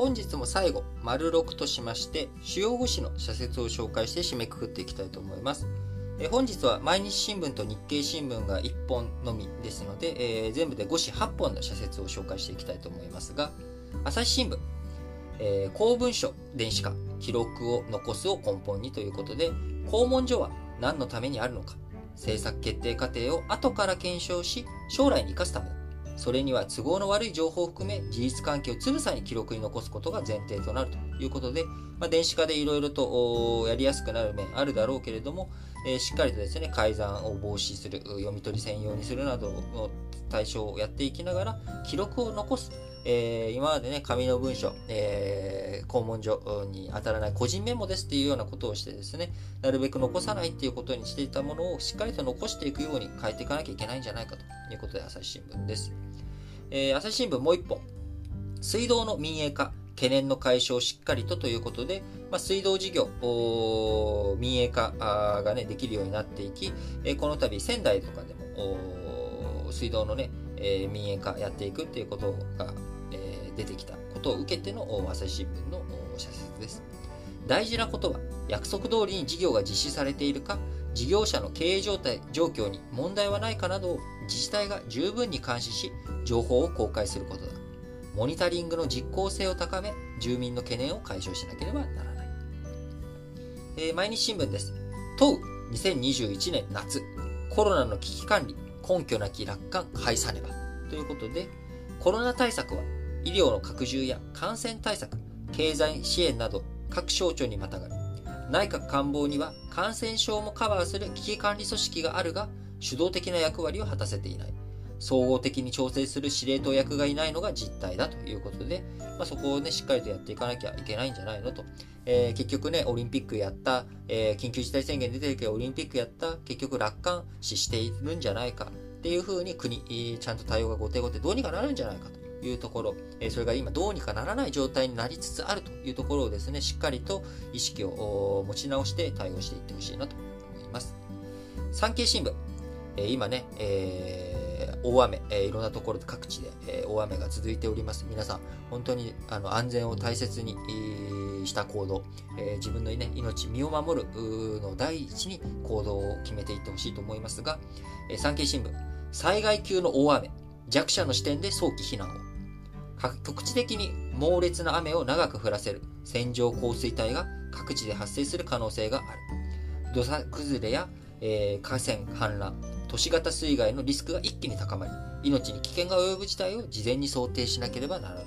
本日も最後、丸6としまして、主要5紙の社説を紹介して締めくくっていきたいと思います。え本日は毎日新聞と日経新聞が1本のみですので、えー、全部で5紙8本の社説を紹介していきたいと思いますが、朝日新聞、えー、公文書、電子化、記録を残すを根本にということで、公文書は何のためにあるのか、政策決定過程を後から検証し、将来に生かすためだ。それには都合の悪い情報を含め事実関係をつぶさに記録に残すことが前提となるということで、まあ、電子化でいろいろとやりやすくなる面あるだろうけれども、えー、しっかりとですね、改ざんを防止する、読み取り専用にするなどの対象をやっていきながら、記録を残す。えー、今までね、紙の文書、えー、公文書に当たらない個人メモですっていうようなことをしてですね、なるべく残さないっていうことにしていたものをしっかりと残していくように変えていかなきゃいけないんじゃないかということで、朝日新聞です。えー、朝日新聞もう一本。水道の民営化、懸念の解消をしっかりとということで、まあ、水道事業、民営化が、ね、できるようになっていき、えー、この度仙台とかでも水道のね、えー、民営化やっていくっていうことが、えー、出てきたことを受けての朝日新聞の社説です。大事なことは約束通りに事業が実施されているか、事業者の経営状態、状況に問題はないかなどを自治体が十分に監視し、情報を公開することだ。モニタリングの実効性を高め、住民の懸念を解消しなければならない。えー、毎日新聞です。問う2021年夏、コロナの危機管理、根拠なき楽観廃さねば。ということで、コロナ対策は医療の拡充や感染対策、経済支援など各省庁にまたがる。内閣官房には感染症もカバーする危機管理組織があるが、主導的な役割を果たせていない。総合的に調整する司令塔役がいないのが実態だということで、まあ、そこをね、しっかりとやっていかなきゃいけないんじゃないのと。えー、結局ね、オリンピックやった、えー、緊急事態宣言出てるけど、オリンピックやった、結局楽観視しているんじゃないかっていうふうに国、ちゃんと対応が後手後手どうにかなるんじゃないかというところ、えそれが今どうにかならない状態になりつつあるというところをですね、しっかりと意識を持ち直して対応していってほしいなと思います。産経新聞、え今ね、えー大雨、えー、いろんなところで各地で、えー、大雨が続いております。皆さん、本当にあの安全を大切に、した行動、えー、自分の、ね、命、身を守るの第一に行動を決めていってほしいと思いますが、えー、産経新聞、災害級の大雨、弱者の視点で早期避難を。局地的に猛烈な雨を長く降らせる線状降水帯が各地で発生する可能性がある。土砂崩れや、えー、河川氾濫、都市型水害のリスクが一気に高まり、命に危険が及ぶ事態を事前に想定しなければならない。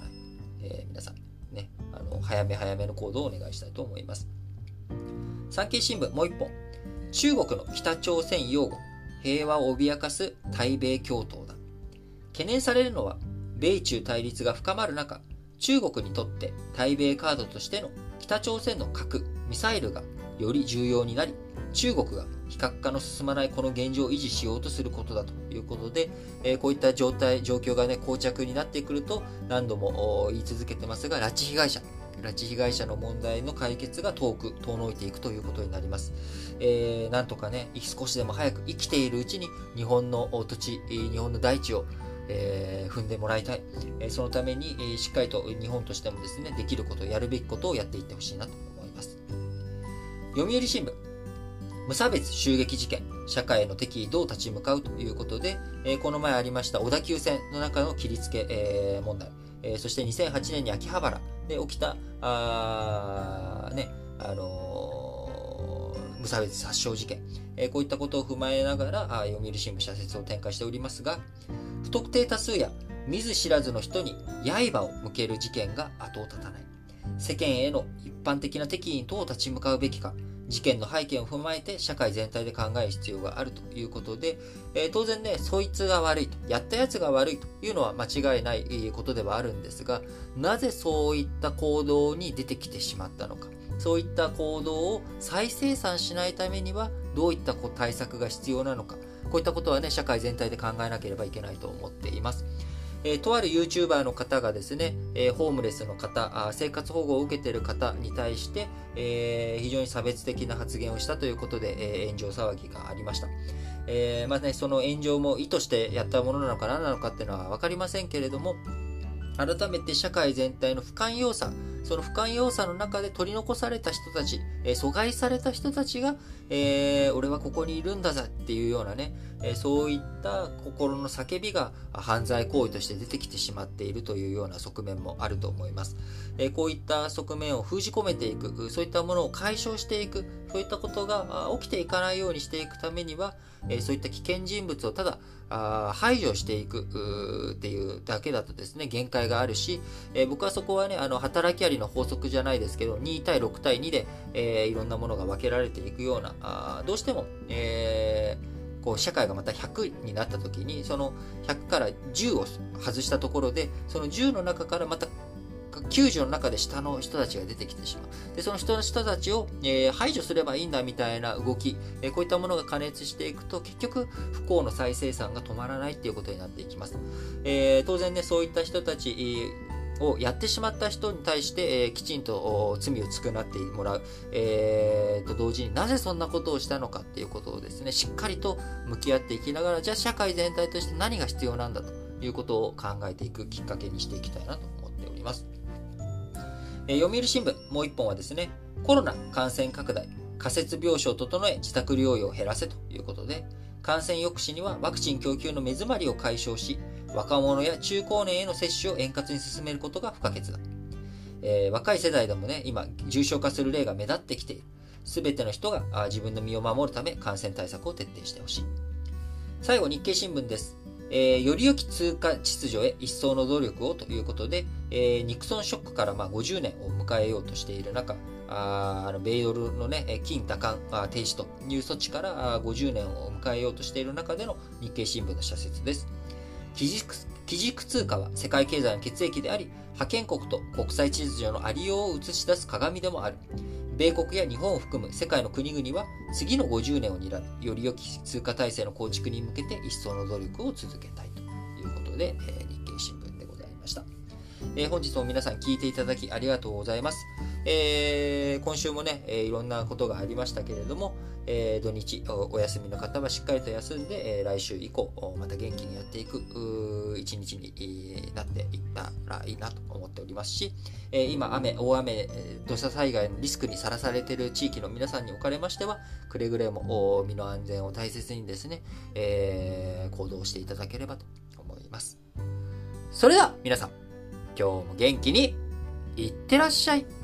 えー、皆さん、ね、あの、早め早めの行動をお願いしたいと思います。産経新聞もう一本。中国の北朝鮮擁護、平和を脅かす対米共闘だ。懸念されるのは、米中対立が深まる中、中国にとって対米カードとしての北朝鮮の核、ミサイルがより重要になり、中国が非核化の進まないこの現状を維持しようとすることだということで、えー、こういった状態、状況がね、膠着になってくると何度も言い続けてますが、拉致被害者、拉致被害者の問題の解決が遠く遠のいていくということになります。えー、なんとかね、少しでも早く生きているうちに日本の土地、日本の大地をえー、踏んでもらいたい。えー、そのために、えー、しっかりと日本としてもですね、できること、やるべきことをやっていってほしいなと思います。読売新聞。無差別襲撃事件、社会への敵意どう立ち向かうということで、えー、この前ありました小田急線の中の切り付け、えー、問題、えー、そして2008年に秋葉原で起きた、あね、あのー、無差別殺傷事件、えこういったことを踏まえながら、あ読売新聞社説を展開しておりますが、不特定多数や見ず知らずの人に刃を向ける事件が後を絶たない。世間への一般的な敵意にどう立ち向かうべきか、事件の背景を踏まえて社会全体で考える必要があるということで、えー、当然ね、そいつが悪いと、やったやつが悪いというのは間違いないことではあるんですが、なぜそういった行動に出てきてしまったのか。そういった行動を再生産しないためにはどういった対策が必要なのか。こういったことはね、社会全体で考えなければいけないと思っています。えー、とある YouTuber の方がですね、えー、ホームレスの方、生活保護を受けている方に対して、えー、非常に差別的な発言をしたということで、え炎上騒ぎがありました。えまあね、その炎上も意図してやったものなのか何なのかっていうのは分かりませんけれども、改めて社会全体の不寛容さ、その不寛容さの中で取り残された人たち、えー、阻害された人たちが、えー、俺はここにいるんだぜっていうようなね、えー、そういった心の叫びが犯罪行為として出てきてしまっているというような側面もあると思います。えこういった側面を封じ込めていく、そういったものを解消していく、そういったことが起きていかないようにしていくためには、えそういった危険人物をただ排除していくっていうだけだとですね、限界があるし、え僕はそこはね、あの働きありの法則じゃないですけど、2対6対2で、えいろんなものが分けられていくような、あどうしても、えー、こう社会がまた100になった時に、その100から10を外したところで、その10の中からまた90の中で下の人たちが出てきてしまう。で、その人の人たちを、えー、排除すればいいんだみたいな動き、えー、こういったものが加熱していくと、結局、不幸の再生産が止まらないっていうことになっていきます。えー、当然ね、そういった人たち、をやってしまった人に対して、えー、きちんと罪を償ってもらう、えー、と同時になぜそんなことをしたのかっていうことをですね、しっかりと向き合っていきながら、じゃあ社会全体として何が必要なんだということを考えていくきっかけにしていきたいなと思っております。え読売新聞、もう一本はですね、コロナ感染拡大、仮設病床を整え自宅療養を減らせということで、感染抑止にはワクチン供給の目詰まりを解消し、若者や中高年への接種を円滑に進めることが不可欠だ。えー、若い世代でもね、今、重症化する例が目立ってきている。すべての人が自分の身を守るため感染対策を徹底してほしい。最後、日経新聞です。えー、より良き通貨秩序へ一層の努力をということで、えー、ニクソンショックからまあ50年を迎えようとしている中、あの米ドルの、ね、金打艦停止という措置から50年を迎えようとしている中での日経新聞の社説です。基軸基軸通貨は世界経済の血液であり、覇権国と国際秩序のありようを映し出す鏡でもある。米国や日本を含む世界の国々は次の50年を担うより良き通貨体制の構築に向けて一層の努力を続けたいということで、えー、日経新聞でございました、えー、本日も皆さん聞いていただきありがとうございます、えー、今週もね、えー、いろんなことがありましたけれども、えー、土日お休みの方はしっかりと休んで、えー、来週以降また元気にやっていく一日になっていったらいいなと思っておりますし、えー、今雨大雨土砂災害のリスクにさらされている地域の皆さんにおかれましてはくれぐれも身の安全を大切にですね、えー、行動していただければと思います。それでは皆さん今日も元気にいってらっしゃい。